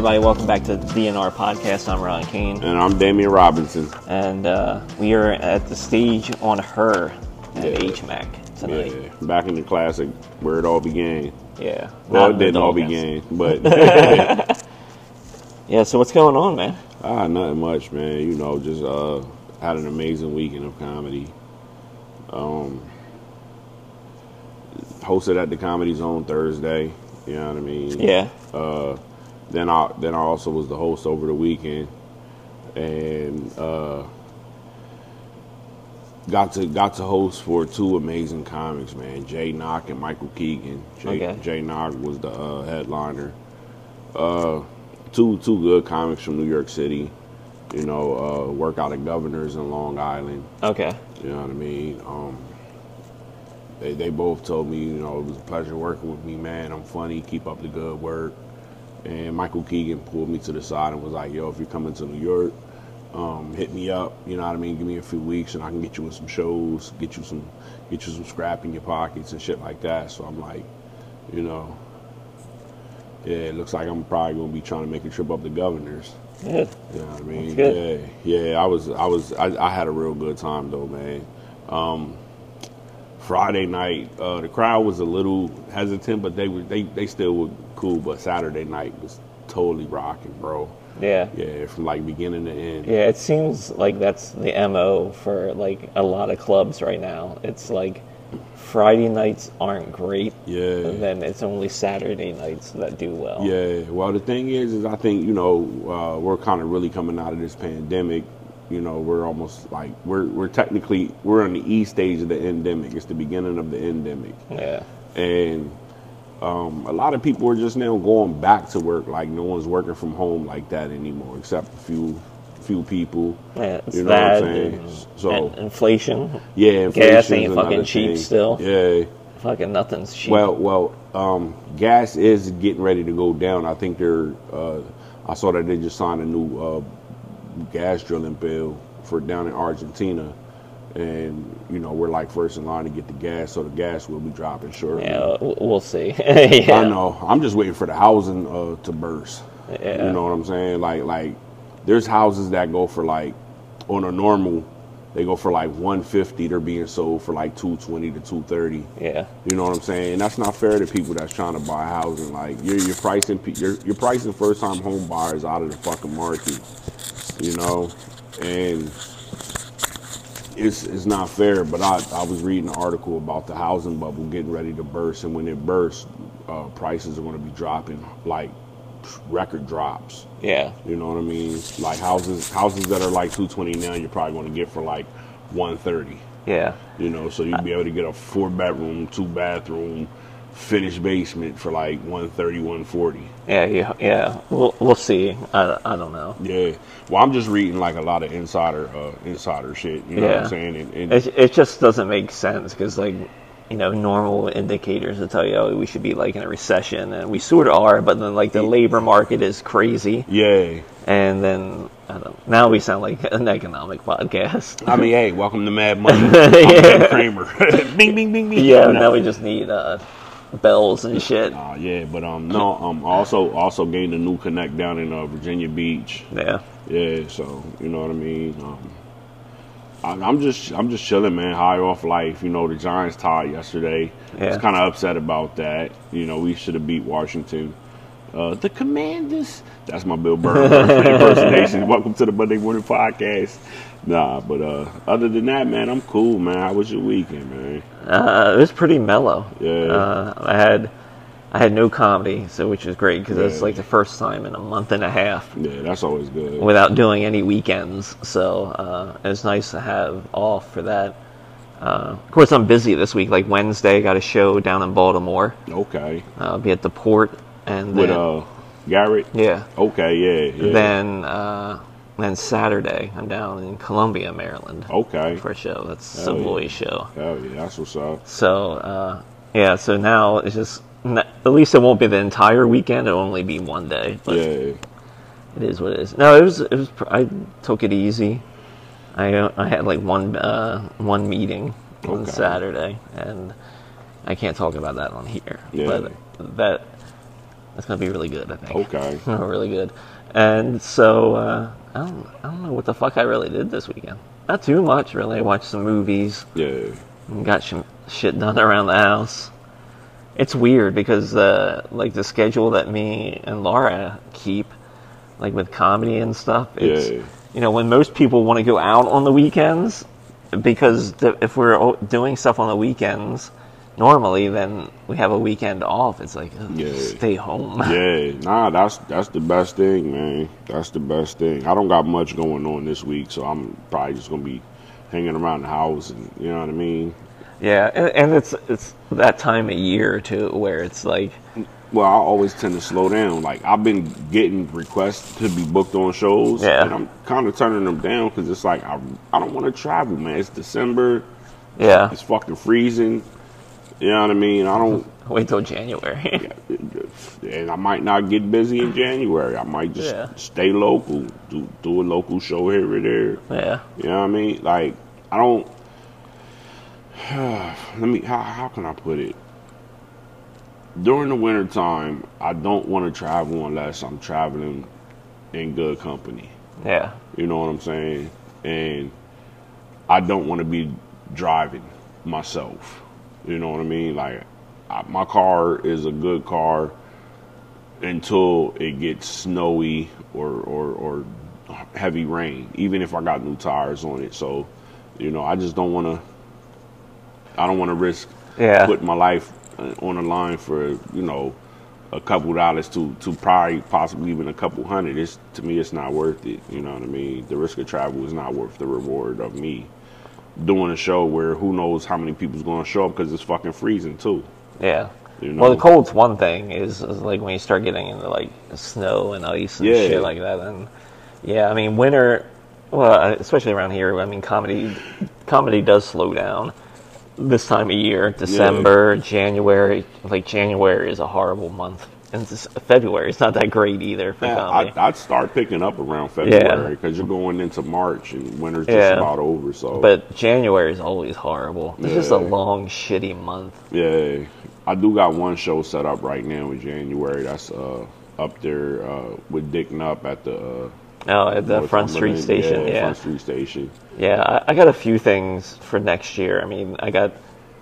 Everybody, welcome back to the DNR podcast. I'm Ron Kane, And I'm Damian Robinson. and uh, we are at the stage on her at Yeah. HMAC tonight. Yeah, back in the classic where it all began. Yeah. Well, Not it didn't all begin, but Yeah. So what's going on, man? ah, nothing much, man. You know, just uh, had an amazing weekend of comedy. Um, hosted at the Comedy Zone Thursday. You know what I mean? Yeah. Uh, then I then I also was the host over the weekend, and uh, got to got to host for two amazing comics, man. Jay Knock and Michael Keegan. Jay, Okay. Jay Knock was the uh, headliner. Uh, two two good comics from New York City. You know, uh, work out at Governors in Long Island. Okay. You know what I mean? Um, they they both told me, you know, it was a pleasure working with me, man. I'm funny, keep up the good work. And Michael Keegan pulled me to the side and was like, yo, if you're coming to New York, um, hit me up. You know what I mean? Give me a few weeks and I can get you in some shows, get you some get you some scrap in your pockets and shit like that. So I'm like, you know, yeah, it looks like I'm probably gonna be trying to make a trip up to Governors. Good. You know what I mean? Yeah, yeah. I was, I was, I, I had a real good time though, man. Um, Friday night, uh, the crowd was a little hesitant, but they were, they, they still were cool. But Saturday night was totally rocking, bro. Yeah. Yeah, from like beginning to end. Yeah. It seems like that's the mo for like a lot of clubs right now. It's like Friday nights aren't great, Yeah. and then it's only Saturday nights that do well. Yeah. Well, the thing is, is I think you know uh, we're kind of really coming out of this pandemic. You know, we're almost like we're we're technically we're on the E stage of the endemic. It's the beginning of the endemic. Yeah. and um, a lot of people are just now going back to work. Like no one's working from home like that anymore, except a few few people. Yeah, it's You know what I'm saying? and- So- and inflation. Yeah, Gas inflation's ain't fucking cheap thing. still. Yeah. Fucking nothing's cheap. Well, well, um, gas is getting ready to go down. I think they're. Uh, I saw that they just signed a new uh, gas drilling bill for down in Argentina, and you know we're like first in line to get the gas, so the gas will be dropping shortly. yeah, we'll see. yeah. I know. I'm just waiting for the housing uh, to burst. Yeah. You know what I'm saying? Like, like there's houses that go for like on a normal, they go for like 150. They're being sold for like 220 to 230. Yeah. You know what I'm saying? And that's not fair to people that's trying to buy housing. Like you're you're pricing you're you're pricing first time home buyers out of the fucking market. You know, and it's it's not fair. But I I was reading an article about the housing bubble getting ready to burst, and when it bursts, uh, prices are going to be dropping like record drops. Yeah. You know what I mean? Like houses houses that are like 220 now, you're probably going to get for like 130. Yeah. You know, so you'd be able to get a four bedroom, two bathroom, finished basement for like 130, 140. Yeah. Yeah. Yeah. We'll, we'll see. I, I don't know. Yeah. Well, I'm just reading like a lot of insider uh, insider shit. You know what Yeah. I'm saying? And, and It, it just doesn't make sense because, like, you know, normal indicators that tell you oh, we should be like in a recession, and we sort of are, but then like the labor market is crazy, yeah. and then I don't, now we sound like an economic podcast. I mean, hey, welcome to Mad Money. I'm Ted Kramer. bing, bing, bing, bing. yeah. Now we just need uh, bells and shit. Uh, yeah, but um, no, um, also also gained a new connect down in uh, Virginia Beach. Yeah. Yeah, so you know what I mean. Um, I, I'm just I'm just chilling, man. High off life. You know, the Giants tied yesterday. I was kind of upset about that. You know, we should have beat Washington. Uh, the Commanders. That's my Bill Burr impersonation. Welcome to the Monday Morning Podcast. Nah, but uh, other than that, man, I'm cool, man. How was your weekend, man? Uh, it was pretty mellow. Yeah. Uh, I had I had no comedy, so which was great because it's Yeah. like the first time in a month and a half Yeah, that's always good. without doing any weekends. So uh, it was nice to have off for that. Uh, of course, I'm busy this week. Like Wednesday, I got a show down in Baltimore. Okay. I'll be at the port, and With then, uh, Garrett. yeah, Okay. Yeah. yeah. then uh, then Saturday, I'm down in Columbia, Maryland Okay. for a show. That's Hell yeah. Show. Hell yeah, that's what's up. So uh, yeah, so now it's just n- at least it won't be the entire weekend. It'll only be one day. But Yeah. it is what it is. No, it was it was. I took it easy. I uh, I had like one uh, one meeting on Okay. Saturday, and I can't talk about that on here. Yeah. But that It's gonna be really good, I think. Okay. really good. And so uh, I don't I don't know what the fuck I really did this weekend. Not too much really. I watched some movies. Yeah. got some shit done around the house. It's weird because uh, like the schedule that me and Laura keep, like with comedy and stuff. It's, Yeah. You know, when most people want to go out on the weekends, because the, if we're doing stuff on the weekends, normally then we have a weekend off. It's like Yeah. stay home. Yeah, nah, that's that's the best thing, man. That's the best thing. I don't got much going on this week, so I'm probably just gonna be hanging around the house, and you know what I mean. Yeah, and, and it's it's that time of year too where it's like Well, I always tend to slow down. Like I've been getting requests to be booked on shows, Yeah. and I'm kind of turning them down because it's like I I don't want to travel, man. It's December, yeah. it's fucking freezing. You know what I mean? I don't. Wait till January. and I might not get busy in January. I might just Yeah. stay local, do do a local show here or there. yeah. You know what I mean? Like I don't. let me. How how can I put it? During the winter time, I don't want to travel unless I'm traveling in good company. Yeah. You know what I'm saying? And I don't want to be driving myself. You know what I mean? Like, I, my car is a good car until it gets snowy or, or, or heavy rain, even if I got new tires on it. So, you know, I just don't want to. I don't want to risk Yeah. putting my life uh, on the line for you know a couple dollars to to probably possibly even a couple hundred. It's to me, it's not worth it. You know what I mean? The risk of travel is not worth the reward of me doing a show where who knows how many people's going to show up because it's fucking freezing too. Yeah. You know? Well, the cold's one thing. Is, is like when you start getting into like snow and ice and Yeah. shit like that. And yeah, I mean winter. Well, especially around here. I mean, comedy comedy does slow down this time of year. December, January. Like January is a horrible month, and this- February is not that great either for Yeah, comedy. I, I'd start picking up around February because you're going into March and winter's just Yeah. about over. So, but January is always horrible. It's just a long, shitty month. yeah, I do got one show set up right now in January. That's uh, up there uh, with Dick Nup at the. Uh, Oh, at the Front Street Station. Yeah, Yeah. Front Street Station. Yeah, I, I got a few things for next year. I mean, I got,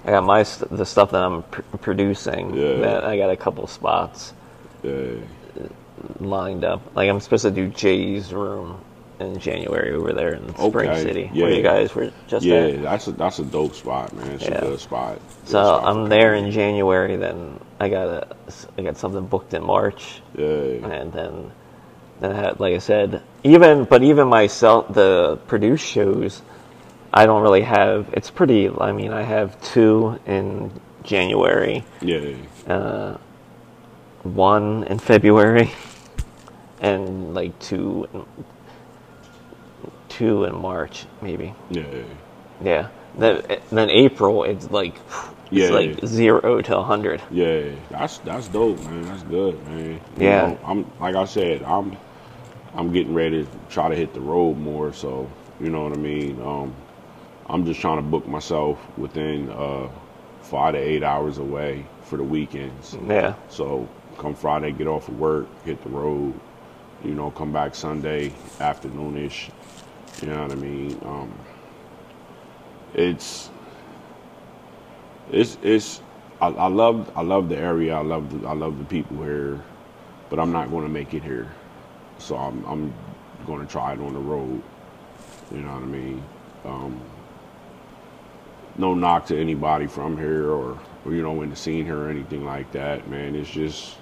I got my the stuff that I'm pr- producing. Yeah. That I got a couple spots Yeah. lined up. Like I'm supposed to do Jay's room in January over there in Spring Okay, City, where you guys were just Yeah, at. that's a that's a dope spot, man. It's Yeah. a good spot. Good So spot I'm there in January. Then I got a, I got something booked in March, Yeah, and then, then I had, like I said, even but even myself, the produced shows, I don't really have. It's pretty. I mean, I have two in January. yeah, uh, one in February, and like two, in, two in March, maybe. yeah, Yeah. Then, then April, it's like, it's Yeah. like zero to a hundred. yeah. That's that's dope, man. That's good, man. You Yeah. know, I'm like I said, I'm I'm getting ready to try to hit the road more. So you know what I mean. Um, I'm just trying to book myself within uh, five to eight hours away for the weekends. Yeah. So come Friday, get off of work, hit the road. You know, come back Sunday afternoonish. You know what I mean? Um, it's it's it's I, I love I love the area. I love the, I love the people here, but I'm not going to make it here. So I'm I'm going to try it on the road. You know what I mean? Um, no knock to anybody from here or, or you know in the scene here or anything like that, man. It's just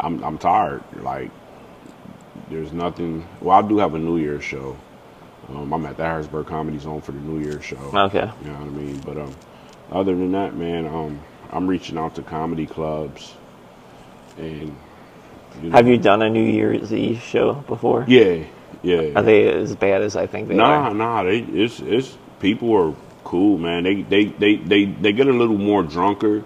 I'm I'm tired. Like there's nothing. Well, I do have a New Year's show. Um, I'm at the Harrisburg Comedy Zone for the New Year's show. Okay. You know what I mean? But um, other than that, man, um, I'm reaching out to comedy clubs, and you know, Have you done a New Year's Eve show before? Yeah, yeah. Are they as bad as I think they Nah, are? nah. They it's it's people are cool, man. They they they they they get a little more drunker.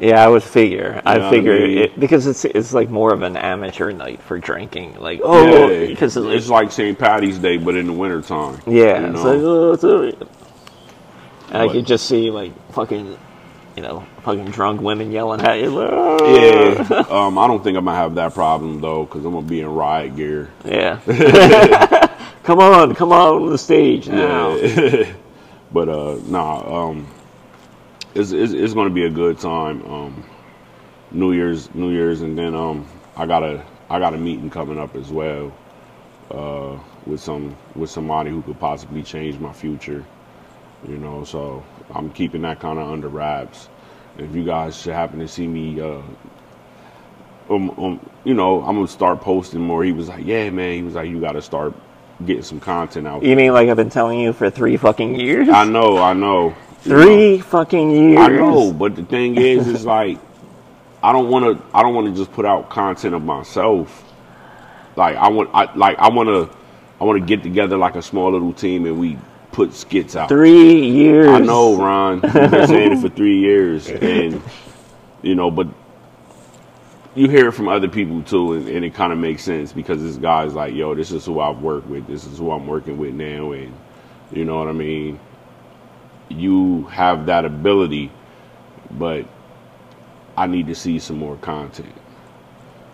Yeah, I would figure. know I what I figure mean? it, because it's it's like more of an amateur night for drinking. Like oh, yeah, because it's, it's like St. Patty's Day, but in the wintertime. Yeah, you it's know? like, oh, it's all right. And I could just see like fucking you know, fucking drunk women yelling at you. "Ah." Yeah, um, I don't think I'm gonna have that problem though, because I'm gonna be in riot gear. Yeah. come on, come on the stage now. Yeah. but uh, nah, um, it's, it's it's gonna be a good time. Um, New Year's, New Year's, and then um, I got a I got a meeting coming up as well. Uh, with some with somebody who could possibly change my future. You know, so I'm keeping that kind of under wraps. If you guys should happen to see me, uh, um, um, you know, I'm gonna start posting more. He was like, "Yeah, man." He was like, "You got to start getting some content out." You mean like I've been telling you for three fucking years? I know, I know. You know, Three fucking years. I know, but the thing is, is like, I don't want to. I don't want to just put out content of myself. Like I want, I like I want to. I want to get together like a small little team and we put skits out. Three years. I know, Ron. You've been saying it for three years, and you know, but you hear it from other people too, and, and it kind of makes sense because this guy's like, "Yo, this is who I've worked with. This is who I'm working with now," and you know what I mean. You have that ability, but I need to see some more content.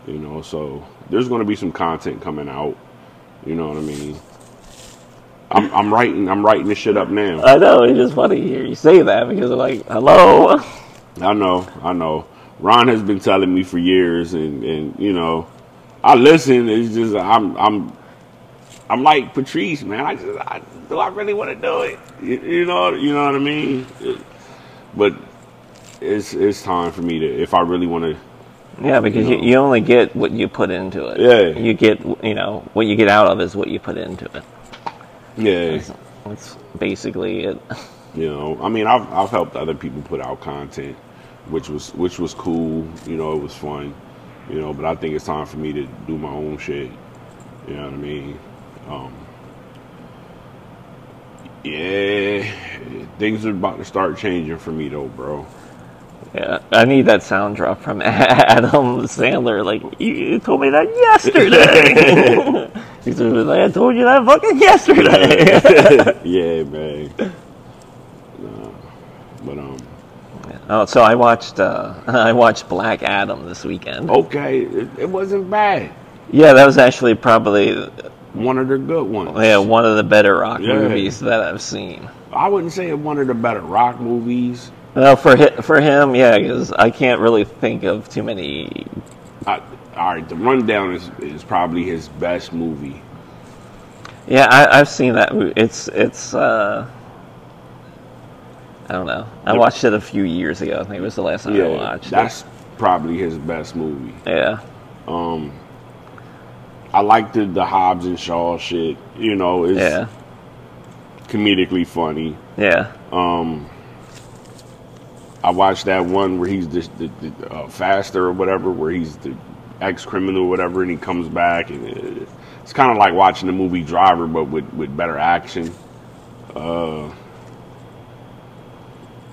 You know, so there's going to be some content coming out. You know what I mean. I'm, I'm writing. I'm writing this shit up now. I know. It's just funny to hear you say that because I'm like, hello. I know, I know. Ron has been telling me for years, and and you know, I listen. It's just I'm I'm I'm like Patrice, man. I just I, do I really want to do it? You, you know, you know what I mean. It- but it's it's time for me to if I really want to. Yeah, because you, know. you only get what you put into it. Yeah. You get, you know, what you get out of is what you put into it. Yeah, That's basically it. you know. I mean, I've I've helped other people put out content, which was which was cool. You know, it was fun. You know, but I think it's time for me to do my own shit. You know what I mean? Um, yeah, things are about to start changing for me though, bro. Yeah, I need that sound drop from Adam Sandler. Like, you, told me that yesterday. he said, like, I told you that fucking yesterday. yeah, man. Nah, but um, oh, so I watched, uh, I watched Black Adam this weekend. okay, it, it wasn't bad. Yeah, that was actually probably One of the good ones. yeah one of the better rock Yeah. movies that I've seen. I wouldn't say one of the better rock movies. Well, for hi- for him, yeah, because I can't really think of too many. I, all right, the rundown is is probably his best movie. Yeah, I, I've seen that. movie. It's it's. uh I don't know. I The- watched it a few years ago. I think it was the last time I Yeah, watched. that's probably his best movie. Yeah, Um, I like the the Hobbs and Shaw shit. You know, it's yeah, comedically funny. yeah, Um, I watched that one where he's the, the, the uh, faster or whatever, where he's the ex criminal or whatever, and he comes back, and it, it's kind of like watching the movie Driver, but with with better action. Uh,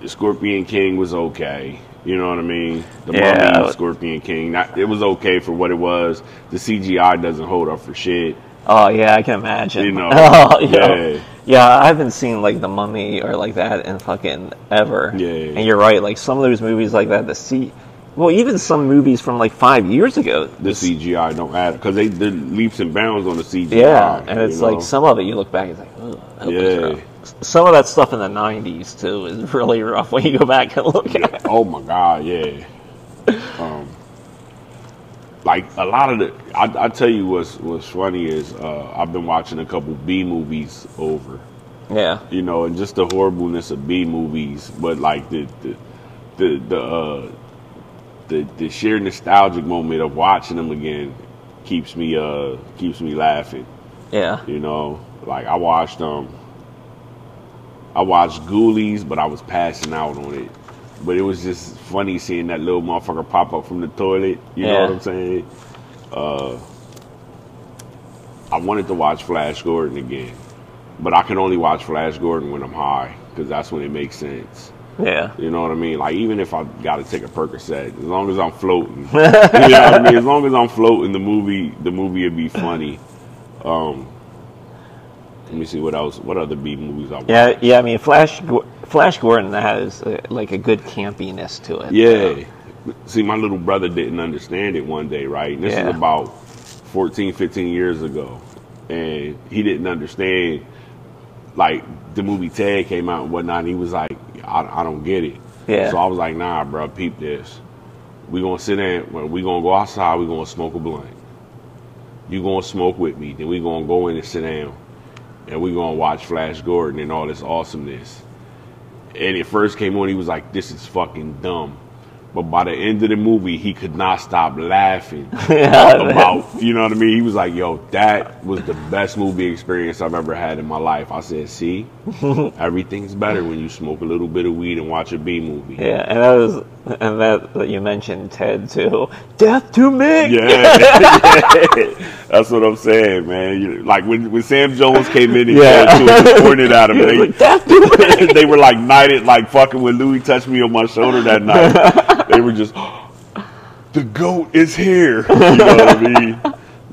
the Scorpion King was okay. You know what I mean? The Yeah. Mummy, Scorpion King, that, it was okay for what it was. The CGI doesn't hold up for shit. Oh yeah, I can imagine. You know, oh, yeah. yeah. yeah. I haven't seen like the Mummy or like that in fucking ever. Yeah. and you're right. Like some of those movies like that, the C. Well, even some movies from like five years ago. The CGI don't add because they did leaps and bounds on the CGI. Yeah, and it's know? like some of it you look back, and it's like, was Yeah. Some of that stuff in the '90s too is really rough when you go back and look at. it. Oh my god, yeah. Um, like a lot of the, I, I tell you what's what's funny is uh, I've been watching a couple B movies over, Yeah, you know, and just the horribleness of B movies, but like the the the the uh, the, the sheer nostalgic moment of watching them again keeps me uh keeps me laughing. yeah, You know, like I watched um I watched Ghoulies, but I was passing out on it. But it was just funny seeing that little motherfucker pop up from the toilet. You know what I'm saying? Uh I wanted to watch Flash Gordon again, but I can only watch Flash Gordon when I'm high because that's when it makes sense. yeah, You know what I mean? Like even if I got to take a Percocet, as long as I'm floating, you know what I mean. As long as I'm floating, the movie the movie would be funny. Um, let me see what else. What other B movies I watched? yeah, yeah. I mean, Flash Flash Gordon has uh, like a good campiness to it. Yeah. See, my little brother didn't understand it one day, right? And this Yeah. is about 14, 15 years ago. And he didn't understand, like, the movie Ted came out and whatnot. And he was like, I, I don't get it. Yeah. So I was like, nah, bro, peep this. we going to sit in, well, we going to go outside, we going to smoke a blunt. You going to smoke with me. Then we going to go in and sit down. And we to watch Flash Gordon and all this awesomeness. And it first came on, he was like, this is fucking dumb. But by the end of the movie, he could not stop laughing about, you know what I mean? He was like, yo, that was the best movie experience I've ever had in my life. I said, see, everything's better when you smoke a little bit of weed and watch a B movie. Yeah, and that was, and that, that you mentioned Ted too. Death to Ming. Yeah, that's what I'm saying, man. You, like when, when Sam Jones came in and Yeah. yeah. to pointed at him, they, like, Death to they were like knighted, like fucking when Louis touched me on my shoulder that night. They were just, the goat is here. You know what I mean?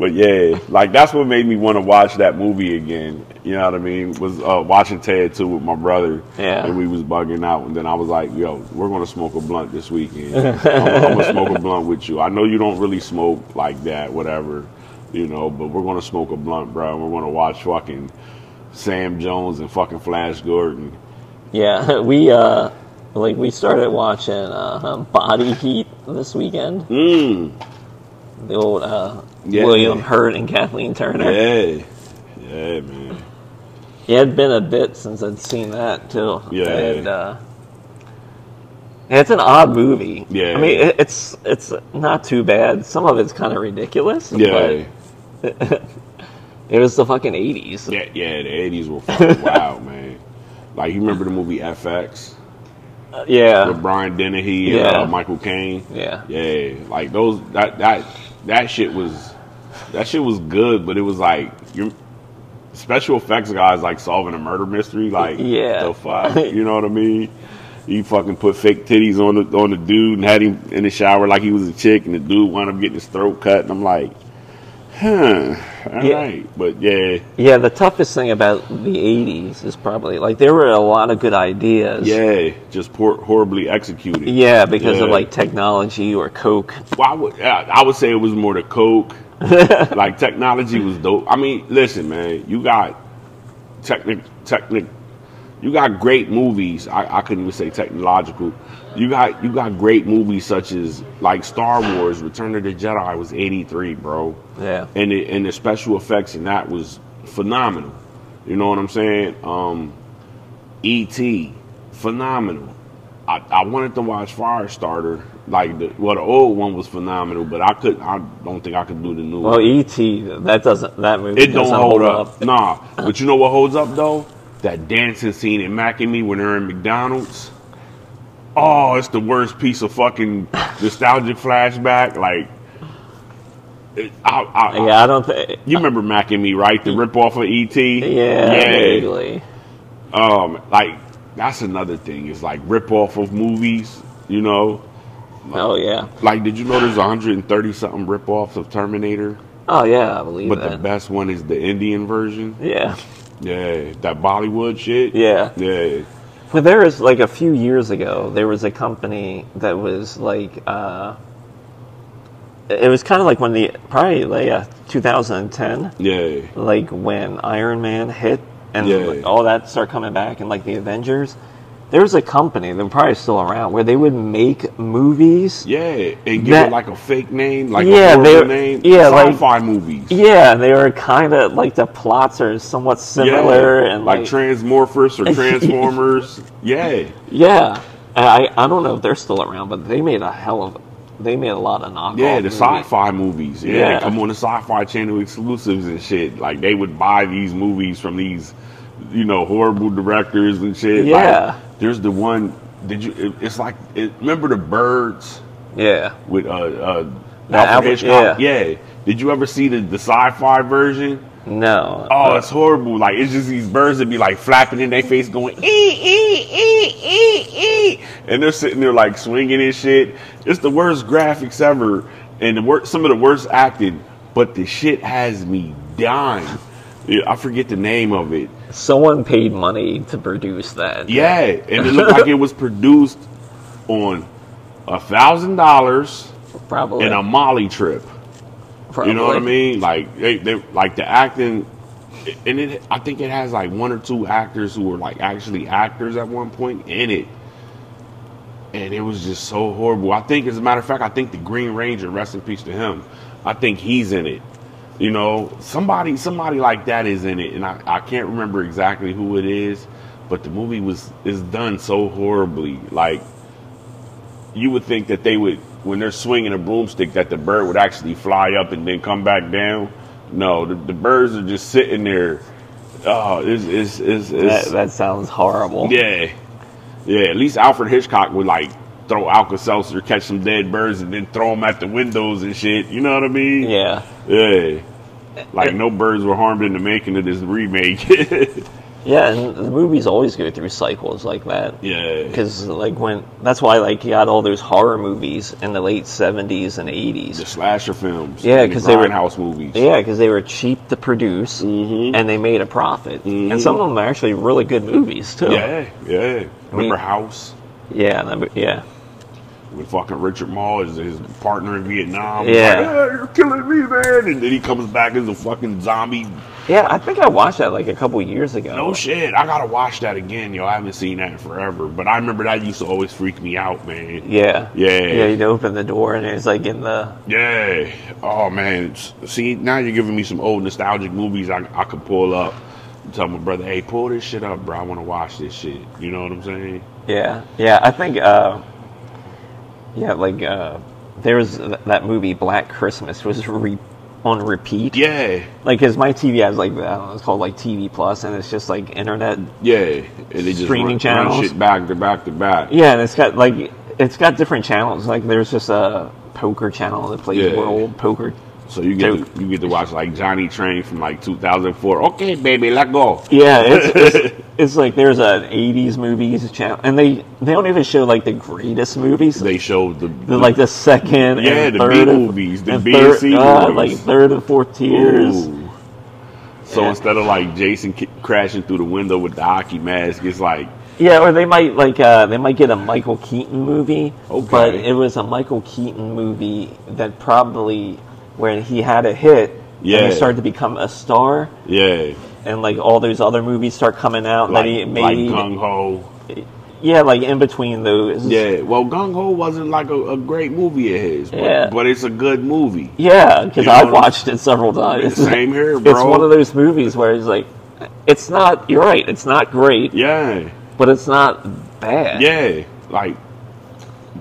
But yeah, like that's what made me want to watch that movie again. You know what I mean? Was uh, watching Ted too with my brother. Yeah. And we was bugging out, and then I was like, "Yo, we're gonna smoke a blunt this weekend. I'm, I'm gonna smoke a blunt with you. I know you don't really smoke like that, whatever, you know, but we're gonna smoke a blunt, bro. And we're gonna watch fucking Sam Jones and fucking Flash Gordon. Yeah, we uh, like we started watching uh, Body Heat this weekend. Mm. The old uh, Yeah. William Hurt and Kathleen Turner. Yeah, yeah, man. It had been a bit since I'd seen that too. Yeah. And, uh, it's an odd movie. Yeah. I mean, it's it's not too bad. Some of it's kind of ridiculous. Yeah, But it was the fucking eighties. yeah, yeah. The '80s were fucking wild, man. Like you remember the movie FX Yeah. with Brian Dennehy and Yeah. uh, Michael Caine? Yeah. Yeah, like those that that that shit was that shit was good, but it was like your special effects guys like solving a murder mystery. Like Yeah. the fuck, you know what I mean? He fucking put fake titties on the on the dude and had him in the shower like he was a chick, and the dude wound up getting his throat cut. And I'm like, huh, all Yeah. right, but yeah, Yeah, the toughest thing about the '80s is probably like there were a lot of good ideas. yeah, just poor, horribly executed. Yeah, because of like technology or coke. Well, I would, I I would say it was more the coke. like technology was dope. I mean, listen, man, you got technic, technic, you got great movies. I, I couldn't even say technological. You got you got great movies such as like Star Wars: Return of the Jedi was '83, bro, Yeah. and the, and the special effects in that was phenomenal. You know what I'm saying? Um, E.T. phenomenal. I, I wanted to watch Firestarter. Like the well, the old one was phenomenal, but I could I don't think I could do the new one. Well, one. E.T. That doesn't that movie It don't doesn't hold up. Nah, but you know what holds up though? That dancing scene in Mac and Me when they're in McDonald's. Oh, it's the worst piece of fucking nostalgic flashback. Like, it, I, I, Yeah, I don't think. you remember Mac and Me, right? The rip off of ET. Yeah, vaguely. Um, like that's another thing. It's like rip off of movies. You know, Oh yeah. like did you know there's 130 something rip offs of Terminator, Oh yeah, I believe but the best one is the Indian version. yeah. Yeah, that Bollywood shit. Yeah. yeah, But there was like a few years ago, there was a company that was like, uh, it was kind of like when the probably like uh, 2010, yeah, like when Iron Man hit and Yeah. all that started coming back and like the Avengers. There was a company that probably still around where they would make movies. yeah, and give That- it like a fake name, like Yeah, a they're- name. yeah, like- sci-fi movies. Yeah, they were kind of like the plots are somewhat similar and like, like, Transmorphers or Transformers. yeah, yeah. I I don't know if they're still around, but they made a hell of they made a lot of knockoff. Yeah, the movies. sci-fi movies. Yeah, Yeah. they come on the sci-fi channel exclusives and shit. Like they would buy these movies from these, you know, horrible directors and shit. Like, Yeah. There's the one. Did you? it- it's like it, remember the birds Yeah. with uh, uh Alfred Hitchcock? Yeah. Did you ever see the the sci-fi version? No. Oh, it's horrible. Like it's just these birds that be like flapping in their face, going ee ee ee ee ee, and they're sitting there like swinging and shit. It's the worst graphics ever, and the worst, some of the worst acting. But the shit has me dying. Yeah, I forget the name of it, someone paid money to produce that. Yeah, and it looked like it was produced on a thousand dollars probably. and a Molly trip. probably. You know what I mean? Like they, they like the acting, and it. I think it has like one or two actors who were like actually actors at one point in it, and it was just so horrible. I think, as a matter of fact, I think the Green Ranger, rest in peace to him, I think he's in it. You know, somebody somebody like that is in it, and I, I can't remember exactly who it is, but the movie was is done so horribly. Like you would think that they would when they're swinging a broomstick that the bird would actually fly up and then come back down. No, the, the birds are just sitting there. Oh, it's it's it's, that, that sounds horrible. yeah, yeah. At least Alfred Hitchcock would like throw Alka Seltzer, catch some dead birds, and then throw them at the windows and shit. You know what I mean? Yeah. Yeah. Like no birds were harmed in the making of this remake. Yeah, and the movies always go through cycles like that. yeah. Because like when that's why like you had all those horror movies in the late seventies and eighties. The slasher films. Yeah, because the they were- house movies. Yeah, because they were cheap to produce Mhm. and they made a profit. Mhm. And some of them are actually really good movies too. Yeah, yeah. Remember mean- House? yeah, that- yeah. With fucking Richard Moll as his partner in Vietnam. Yeah. Like, "Ah, you're killing me, man. And then he comes back as a fucking zombie. Yeah, I think I watched that like a couple years ago. No shit. I gotta watch that again, yo. I haven't seen that in forever. But I remember that used to always freak me out, man. Yeah. Yeah. Yeah, you'd open the door and it's like in the Yeah. Oh man. See, now you're giving me some old nostalgic movies I, I could pull up. Tell my brother, hey, pull this shit up, bro. I want to watch this shit. You know what I'm saying? Yeah, yeah. I think, uh, yeah, like uh, there was th- that movie Black Christmas was re- on repeat. Yeah. Like, cause my TV has like I don't know, it's called like TV Plus, and it's just like internet. Yeah. And they just Streaming run, run channels. shit back to back to back. Yeah, and it's got like it's got different channels. Like, there's just a poker channel that plays Yeah. world poker. So you get to, you get to watch like Johnny Chan from like 2004. Okay, baby, let go. Yeah, it's, it's it's like there's an '80s movies channel, and they they don't even show like the greatest movies. They show the, The, like the second Yeah, and the third B movies, the B and third- C uh, movies. like third and fourth tiers. Ooh. So Yeah. instead of like Jason crashing through the window with the hockey mask, it's like Yeah, or they might like uh, they might get a Michael Keaton movie, Okay. but it was a Michael Keaton movie that probably when he had a hit, and Yeah. he started to become a star, yeah, and like all those other movies start coming out like, that he like made. Gung Ho. yeah, like in between those. Yeah, well, Gung Ho wasn't like a, a great movie of his, but, Yeah. but it's a good movie. Yeah, because You know I've watched it several times. Same here, bro. It's one of those movies where it's like, it's not. You're right. It's not great, Yeah, but it's not bad. yeah, like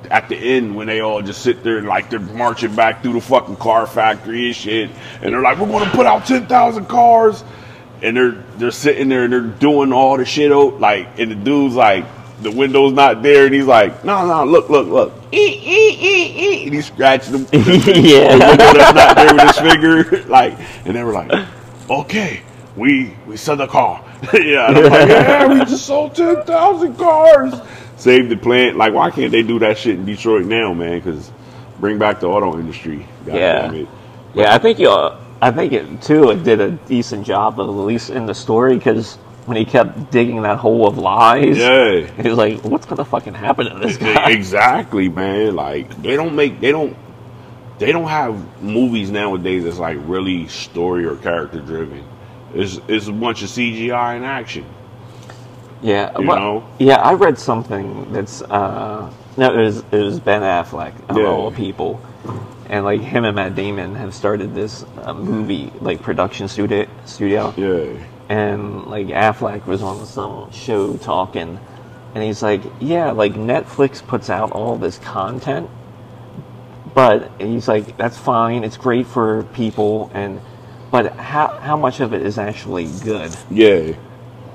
at the end when they all just sit there and like they're marching back through the fucking car factory and shit, and they're like, "We're going to put out ten thousand cars," and they're they're sitting there and they're doing all the shit out like, and the dude's like, the window's not there, and he's like, "No, no, look, look, look," ee, ee, ee, ee, and he's scratching them. Yeah. the window that's not there with his finger, like, and they were like, "Okay." We we sold the car. yeah, and I'm like, yeah, we just sold ten thousand cars. Save the plant. Like, why can't they do that shit in Detroit now, man? Because bring back the auto industry. God Yeah. damn it. Yeah, I think you. Uh, I think it too. It did a decent job of at least in the story because when he kept digging that hole of lies, Yeah. he was like, "What's gonna fucking happen to this guy?" exactly, man. Like they don't make they don't they don't have movies nowadays that's like really story or character driven. It's it's a bunch of CGI and action. Yeah, You well, know? yeah. I read something that's uh, no, it was it was Ben Affleck of Yeah. all people, and like him and Matt Damon have started this uh, movie like production studio studio. Yeah. and like Affleck was on some show talking, and he's like, "Yeah, like Netflix puts out all this content, but he's like, that's fine. It's great for people, and but how how much of it is actually good? Yeah.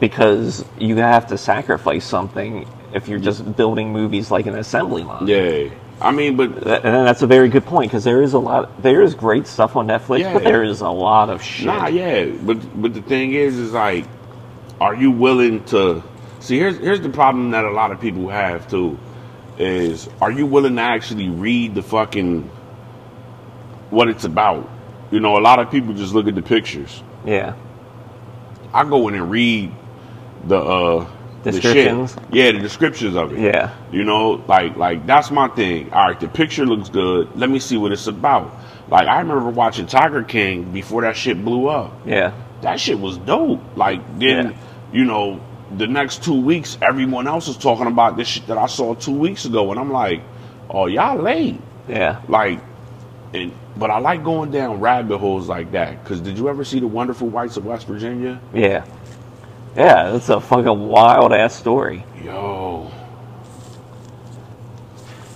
Because you have to sacrifice something if you're just building movies like an assembly line. Yeah. I mean, but And that's a very good point because there is a lot, there is great stuff on Netflix, Yeah. but there is a lot of shit. Nah, yeah, but but the thing is, is like, are you willing to see? Here's here's the problem that a lot of people have too, is are you willing to actually read the fucking what it's about? You know, a lot of people just look at the pictures. Yeah, I go in and read the uh the shit. Yeah, the descriptions of it. Yeah. You know, like like that's my thing. All right, the picture looks good. Let me see what it's about. Like I remember watching Tiger King before that shit blew up. Yeah. That shit was dope. Like then, Yeah. you know, the next two weeks, everyone else is talking about this shit that I saw two weeks ago, and I'm like, oh y'all late. Yeah. Like, and but I like going down rabbit holes like that. Cause did you ever see the Wonderful Whites of West Virginia? Yeah. Yeah, that's a fucking wild ass story. Yo,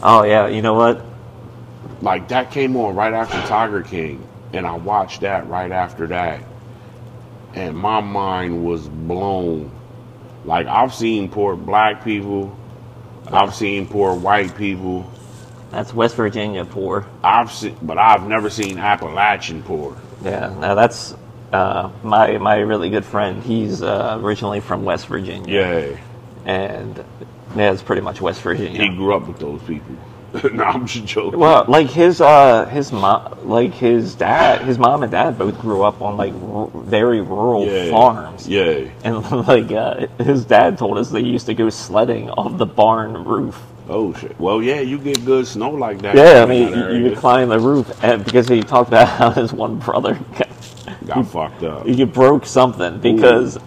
Oh yeah, you know what? like that came on right after Tiger King, and I watched that right after that, and my mind was blown. Like I've seen poor black people, I've seen poor white people, That's West Virginia poor. I've seen, but I've never seen Appalachian poor. Yeah. Now that's uh, my my really good friend. He's uh, originally from West Virginia. Yeah, And yeah, it's pretty much West Virginia. he grew up with those people. no, I'm just joking. Well, like his uh his mom, like his dad, his mom and dad both grew up on like r- very rural yeah, farms. Yeah. And like uh, his dad told us they used to go sledding off the barn roof. Oh shit. Well, yeah, you get good snow like that. Yeah, I mean, you, you climb the roof, and because he talked about how his one brother got, got fucked up. he broke something because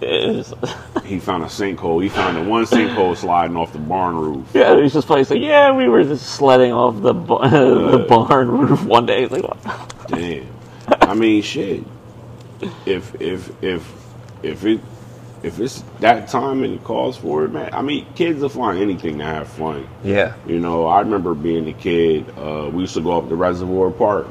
was, He found a sinkhole. He found the one sinkhole sliding off the barn roof. yeah, he was just like, yeah, we were just sledding off the ba- the barn roof one day. It's like, what? Damn. I mean, shit. If if if if it if it's that time and it calls for it, man. I mean, kids will find anything to have fun. yeah, You know, I remember being a kid. Uh, we used to go up to Reservoir Park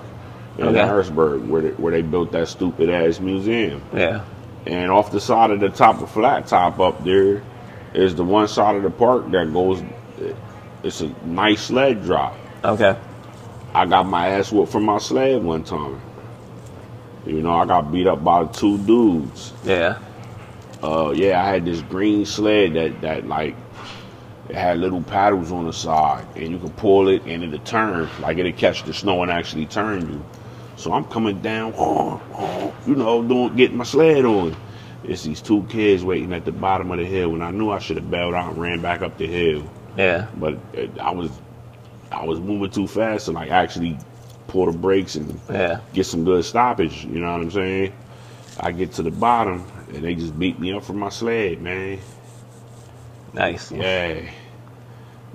in Okay. Harrisburg, where they, where they built that stupid ass museum. yeah, And off the side of the top of Flat Top up there is the one side of the park that goes. It's a nice sled drop. okay, I got my ass whooped from my sled one time. You know, I got beat up by two dudes. yeah, Uh, yeah, I had this green sled that that like it had little paddles on the side, and you could pull it and it'll turn, like it'll catch the snow and actually turn you. So I'm coming down, you know, doing getting my sled on. It's these two kids waiting at the bottom of the hill, and I knew I should have bailed out and ran back up the hill, yeah, but uh, I was I was moving too fast to like actually pull the brakes and yeah. get some good stoppage. You know what I'm saying? I get to the bottom and they just beat me up for my sled, man. Nice. Yeah.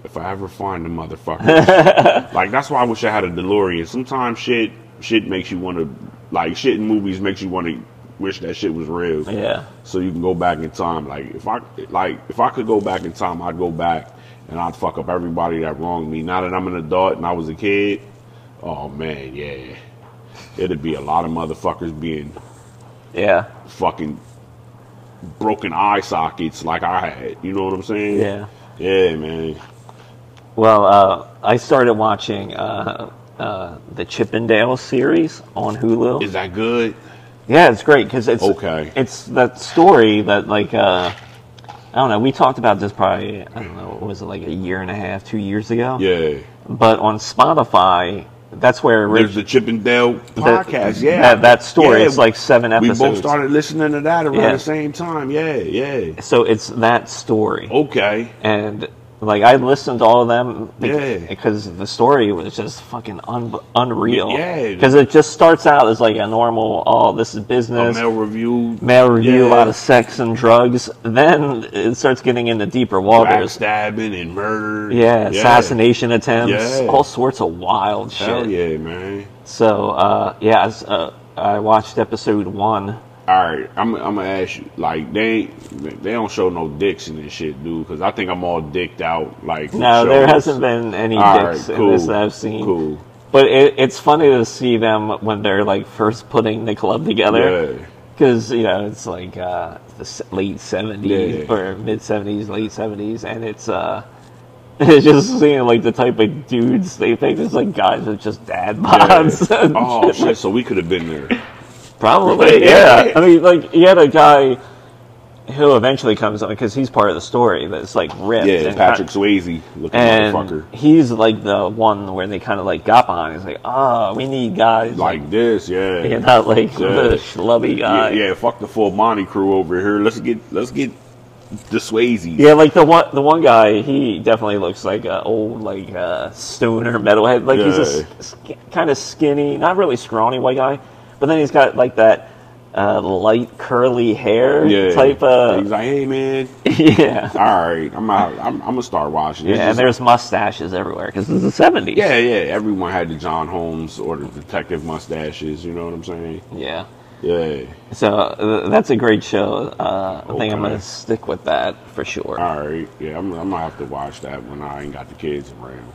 If I ever find the motherfucker, like that's why I wish I had a DeLorean. Sometimes shit, shit makes you want to, like shit in movies makes you want to wish that shit was real. Yeah, So you can go back in time. Like if I, like if I could go back in time, I'd go back and I'd fuck up everybody that wronged me. Now that I'm an adult and I was a kid, oh man, yeah, it'd be a lot of motherfuckers being yeah, fucking broken eye sockets like I had. You know what I'm saying? yeah. Yeah, man. Well, uh, I started watching uh, uh, the Chippendale series on Hulu. Is that good? Yeah, it's great because it's Okay. It's that story that like uh, I don't know. We talked about this probably I don't know. what Was it like a year and a half, two years ago? Yeah. But on Spotify, that's where There's Rich, the Chippendale the- podcast. yeah. that, that story. Yeah, It's like seven episodes. we both started listening to that around Yeah. the same time. Yeah, yeah. So it's that story, Okay. and like I listened to all of them bec- Yeah. because the story was just fucking un- unreal. Yeah. because it just starts out as like a normal. Oh, this is A business. male revue. male revue, a lot of sex and drugs. Then it starts getting into deeper waters. Backstabbing and murder. Yeah, assassination attempts, Yeah. all sorts of wild shit. Hell yeah, man. So, uh, yeah, as, uh, I watched episode one. All right, I'm, I'm gonna ask you. Like they they don't show no dicks in this shit, dude. Because I think I'm all dicked out. Like No, there hasn't been any All right, dicks cool. in this that I've seen. Cool. But it, it's funny to see them when they're like first putting the club together. Yeah. Because, you know, it's like uh, the late 70s Yeah. or mid 70s, late 70s. And it's, uh, it's just seeing like the type of dudes they think it's like guys with just dad Yeah. bods. and Oh shit! So we could have been there. Probably, yeah. I mean, like, he had a guy who eventually comes on because he's part of the story that's like ripped. Yeah, and Patrick Swayze looking and motherfucker. he's like the one where they kind of like got behind. He's like, oh, we need guys like, Like this, yeah. you're not like Yeah. the schlubby guy. yeah, fuck the full Monty crew over here. Let's get let's get the Swayze. Yeah, like the one the one guy, he definitely looks like an old like uh, stoner metalhead. Like he's a Yeah. kind of skinny, not really scrawny white guy, but then he's got like that uh, light curly hair Yeah. type of He's like, hey man, yeah. all right, I'm out. I'm, I'm gonna start watching. It's Yeah, and there's mustaches everywhere because it's the seventies. yeah, yeah. Everyone had the John Holmes or the detective mustaches. You know what I'm saying? yeah. Yeah. So uh, that's a great show. Uh, I think I'm gonna stick with that for sure. All right. Yeah, I'm, I'm gonna have to watch that when I ain't got the kids around.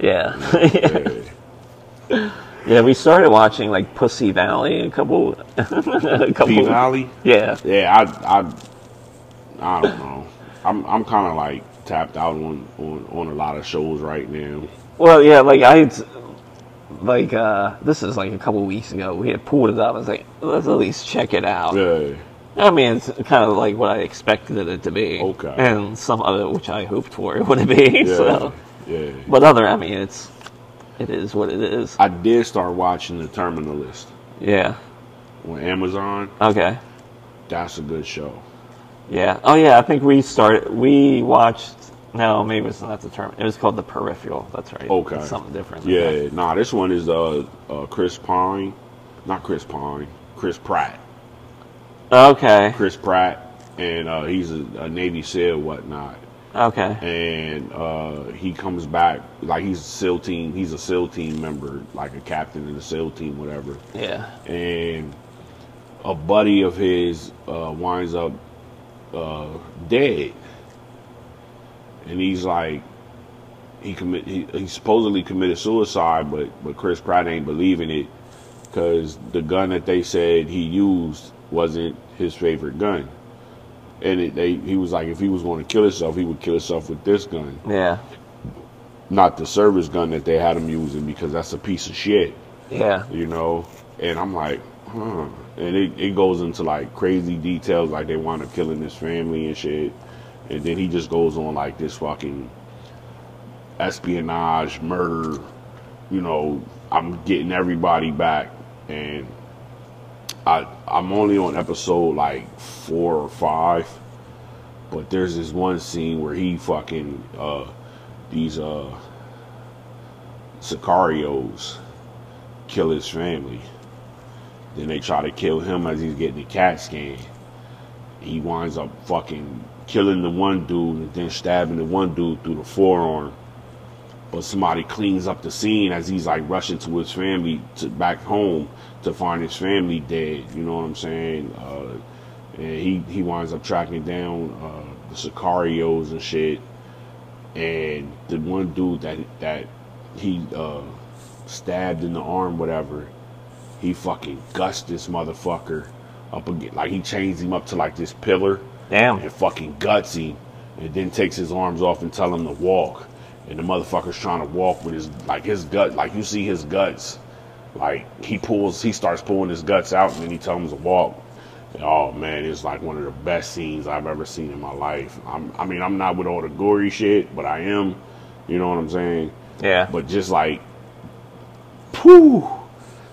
Yeah. Yeah. yeah, we started watching like Pussy Valley a couple, a couple. P Valley. Yeah. Yeah, I, I, I don't know. I'm, I'm kind of like tapped out on, on, on a lot of shows right now. Well, yeah, like I, like uh, this is like a couple weeks ago. We had pulled it up. I was like, let's at least check it out. Yeah. I mean, it's kind of like what I expected it to be. Okay. And some of it, which I hoped for it would be. Yeah. So, Yeah. but other, I mean, it's, it is what it is. I did start watching The Terminal List Yeah. on Amazon. Okay. That's a good show. Yeah. Oh, yeah. I think we started. We watched. No, maybe it's not the term. It was called the peripheral. That's right. Okay. It's something different. Yeah. Okay. Nah, this one is uh, uh Chris Pine, not Chris Pine, Chris Pratt. Okay. Chris Pratt, and uh, he's a, a Navy SEAL, whatnot. Okay. and uh, he comes back like he's a SEAL team. He's a SEAL team member, like a captain in the SEAL team, whatever. Yeah. And a buddy of his uh, winds up uh, dead, and he's like, he commit he, he supposedly committed suicide, but but Chris Pratt ain't believing it because the gun that they said he used wasn't his favorite gun. And it, they, he was like, if he was going to kill himself, he would kill himself with this gun, Yeah. not the service gun that they had him using because that's a piece of shit, Yeah. you know. And I'm like, huh. And it, it goes into like crazy details, like they wound up killing his family and shit. And then he just goes on like this fucking espionage, murder, you know, I'm getting everybody back. And I I'm only on episode like four or five, but there's this one scene where he fucking uh these uh Sicarios kill his family. Then they try to kill him as he's getting the CAT scan. He winds up fucking killing the one dude and then stabbing the one dude through the forearm. But somebody cleans up the scene as he's like rushing to his family to back home to find his family dead. You know what I'm saying? Uh, and he he winds up tracking down uh, the Sicarios and shit. And the one dude that that he uh, stabbed in the arm, whatever, he fucking gussed this motherfucker up again. Like he chains him up to like this pillar Damn. and fucking guts him, and then takes his arms off and tell him to walk. And the motherfucker's trying to walk with his like his gut, like you see his guts, like he pulls, he starts pulling his guts out, and then he tells him to walk. And, oh man, it's like one of the best scenes I've ever seen in my life. I'm, I mean, I'm not with all the gory shit, but I am. You know what I'm saying? Yeah. But just like, pooh.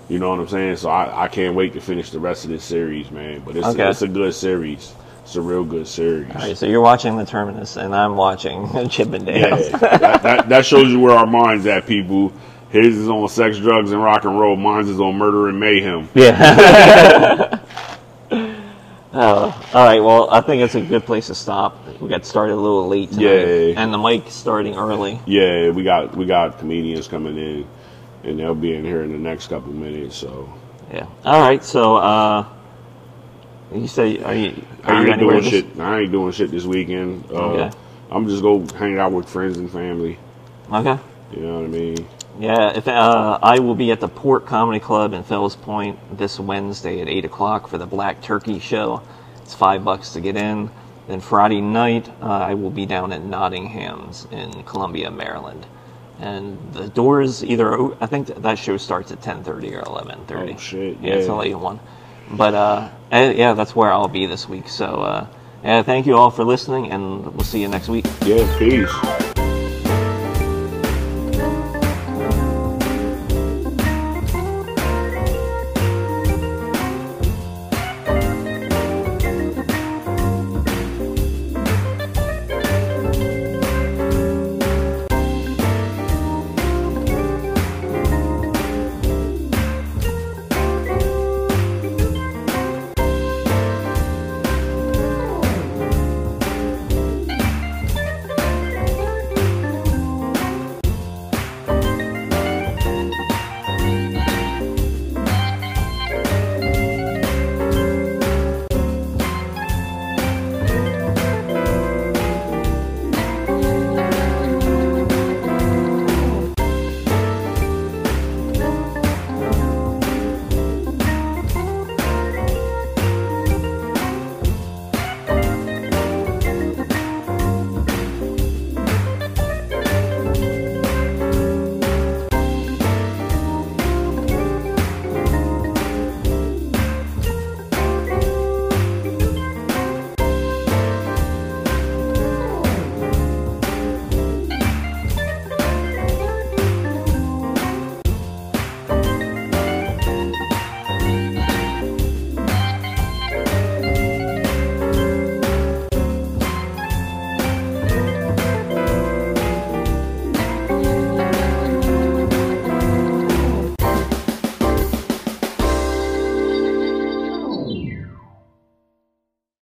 You know what I'm saying? So I, I can't wait to finish the rest of this series, man. But it's Okay. it's a good series. It's a real good series. All right, so you're watching The Terminus, and I'm watching Chip and Dale. Yeah, that, that, that shows you where our minds at, people. His is on sex, drugs, and rock and roll. Mine's is on murder and mayhem. Yeah. oh, all right. Well, I think it's a good place to stop. We got started a little late tonight, Yeah. and the mic starting early. Yeah, we got we got comedians coming in, and they'll be in here in the next couple minutes. So Yeah. All right. So, uh, you say, are you are I you ain't doing shit. I ain't doing shit this weekend. Uh, Okay. I'm just go hang out with friends and family. Okay. You know what I mean? Yeah, if uh, I will be at the Port Comedy Club in Fells Point this Wednesday at eight o'clock for the Black Turkey Show. It's five bucks to get in. Then Friday night, uh, I will be down at Nottingham's in Columbia, Maryland, and the doors either I think that show starts at ten thirty or eleven thirty. Oh, shit, Yeah, it's only one, but uh, yeah, that's where I'll be this week. So, uh, yeah, thank you all for listening, and we'll see you next week. Yeah, peace.